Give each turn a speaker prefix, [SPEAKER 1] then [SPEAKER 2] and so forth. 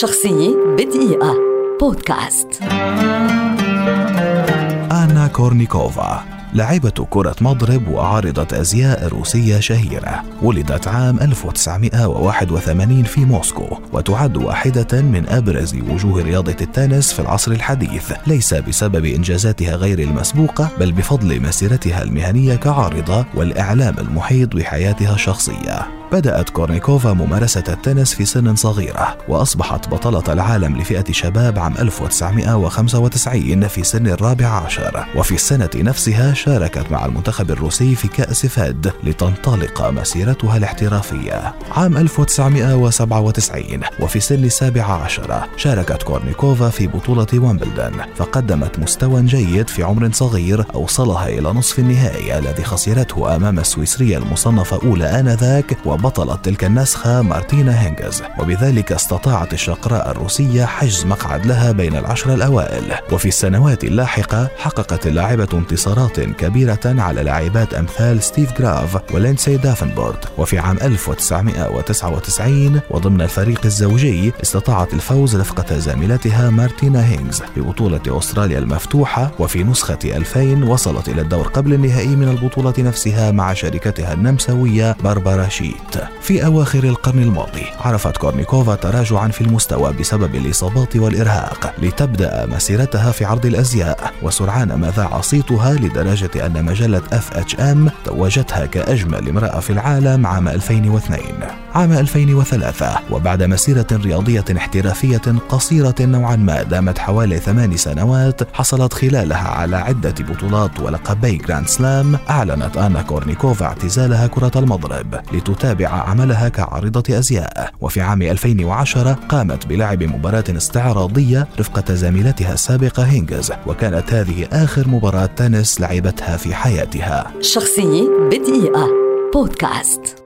[SPEAKER 1] شخصية بدقيقة. بودكاست.
[SPEAKER 2] آنا كورنيكوفا لاعبة كرة مضرب وعارضة أزياء روسية شهيرة ولدت عام 1981 في موسكو وتعد واحدة من أبرز وجوه رياضة التنس في العصر الحديث. ليس بسبب إنجازاتها غير المسبوقة بل بفضل مسيرتها المهنية كعارضة والإعلام المحيط بحياتها الشخصية. بدأت كورنيكوفا ممارسة التنس في سن صغيرة وأصبحت بطلة العالم لفئة شباب عام 1995 في سن الرابع عشر. وفي السنة نفسها شاركت مع المنتخب الروسي في كأس فيد لتنطلق مسيرتها الاحترافية عام 1997 وفي سن السابع عشر شاركت كورنيكوفا في بطولة ويمبلدون فقدمت مستوى جيد في عمر صغير أوصلها إلى نصف النهائي الذي خسرته أمام السويسرية المصنفة أولى آنذاك بطلة تلك النسخة مارتينا هينجز وبذلك استطاعت الشقراء الروسية حجز مقعد لها بين العشر الأوائل. وفي السنوات اللاحقة حققت اللاعبة انتصارات كبيرة على لاعبات أمثال ستيفي جراف وليندسي دافنبورت وفي عام 1999 وضمن الفريق الزوجي استطاعت الفوز رفقة زميلتها مارتينا هينجز ببطولة أستراليا المفتوحة. وفي نسخة 2000 وصلت إلى الدور قبل النهائي من البطولة نفسها مع شريكتها النمساوية باربارا شيت في أواخر القرن الماضي عرفت كورنيكوفا تراجعا في المستوى بسبب الإصابات والإرهاق لتبدأ مسيرتها في عرض الأزياء وسرعان ما ذاع صيتها لدرجة أن مجلة FHM توجتها كأجمل امرأة في العالم عام 2002 عام 2003 وبعد مسيرة رياضية احترافية قصيرة نوعا ما دامت حوالي ثمان سنوات حصلت خلالها على عدة بطولات ولقبي Grand Slam أعلنت آنا كورنيكوفا اعتزالها كرة المضرب لتتابع عملها كعارضة أزياء. وفي عام 2010 قامت بلعب مباراة استعراضية رفقة زميلتها السابقة هينجز وكانت هذه آخر مباراة تنس لعبتها في حياتها.
[SPEAKER 1] شخصية بدقيقة. بودكاست.